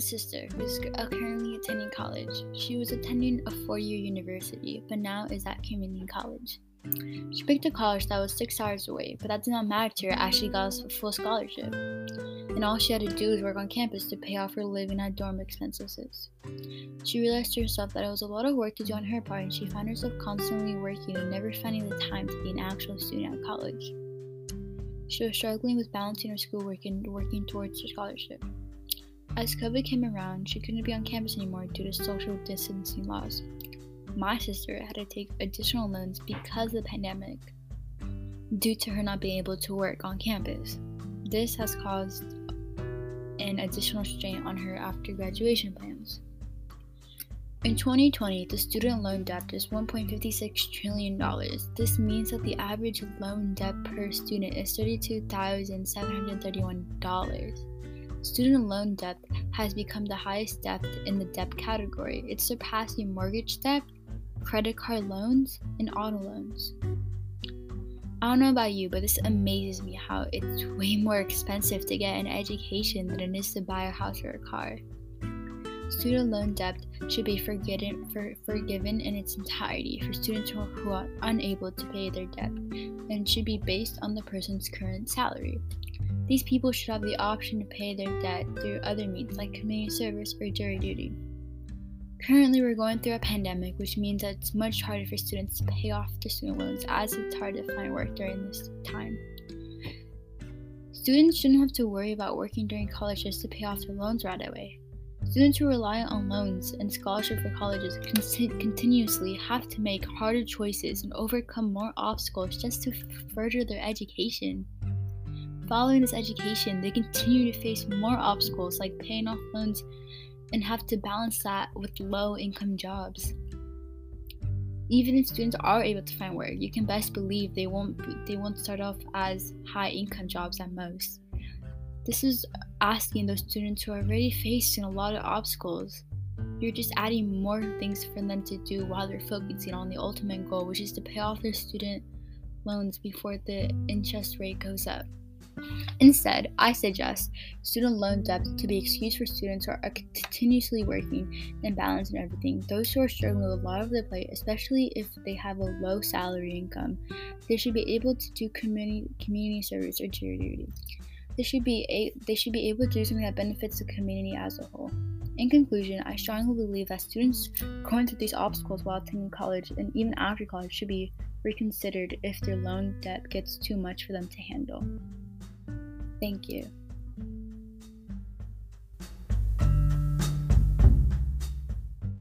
sister who's currently attending college. She was attending a four year university, but now is at community college. She picked a college that was six hours away, but that did not matter to her as she got a full scholarship. And all she had to do was work on campus to pay off her living at dorm expenses. She realized to herself that it was a lot of work to do on her part, and she found herself constantly working and never finding the time to be an actual student at college. She was struggling with balancing her schoolwork and working towards her scholarship. As COVID came around, she couldn't be on campus anymore due to social distancing laws. My sister had to take additional loans because of the pandemic, due to her not being able to work on campus. This has caused an additional strain on her after graduation plans. In 2020, the student loan debt is $1.56 trillion. This means that the average loan debt per student is $32,731. Student loan debt has become the highest debt in the debt category. It's surpassing mortgage debt, credit card loans, and auto loans. I don't know about you, but this amazes me how it's way more expensive to get an education than it is to buy a house or a car. Student loan debt should be forgiven, for, forgiven in its entirety for students who are, who are unable to pay their debt and should be based on the person's current salary. These people should have the option to pay their debt through other means like community service or jury duty. Currently, we're going through a pandemic, which means that it's much harder for students to pay off their student loans as it's hard to find work during this time. Students shouldn't have to worry about working during college just to pay off their loans right away. Students who rely on loans and scholarship for colleges con- continuously have to make harder choices and overcome more obstacles just to further their education. Following this education, they continue to face more obstacles like paying off loans and have to balance that with low income jobs. Even if students are able to find work, you can best believe they won't they won't start off as high income jobs at most. This is asking those students who are already facing a lot of obstacles. You're just adding more things for them to do while they're focusing on the ultimate goal, which is to pay off their student loans before the interest rate goes up. Instead, I suggest student loan debt to be excused for students who are continuously working and balancing everything. Those who are struggling with a lot of their plate, especially if they have a low salary income, they should be able to do community community service or duty. They should be a, they should be able to do something that benefits the community as a whole. In conclusion, I strongly believe that students going through these obstacles while attending college and even after college should be reconsidered if their loan debt gets too much for them to handle. Thank you.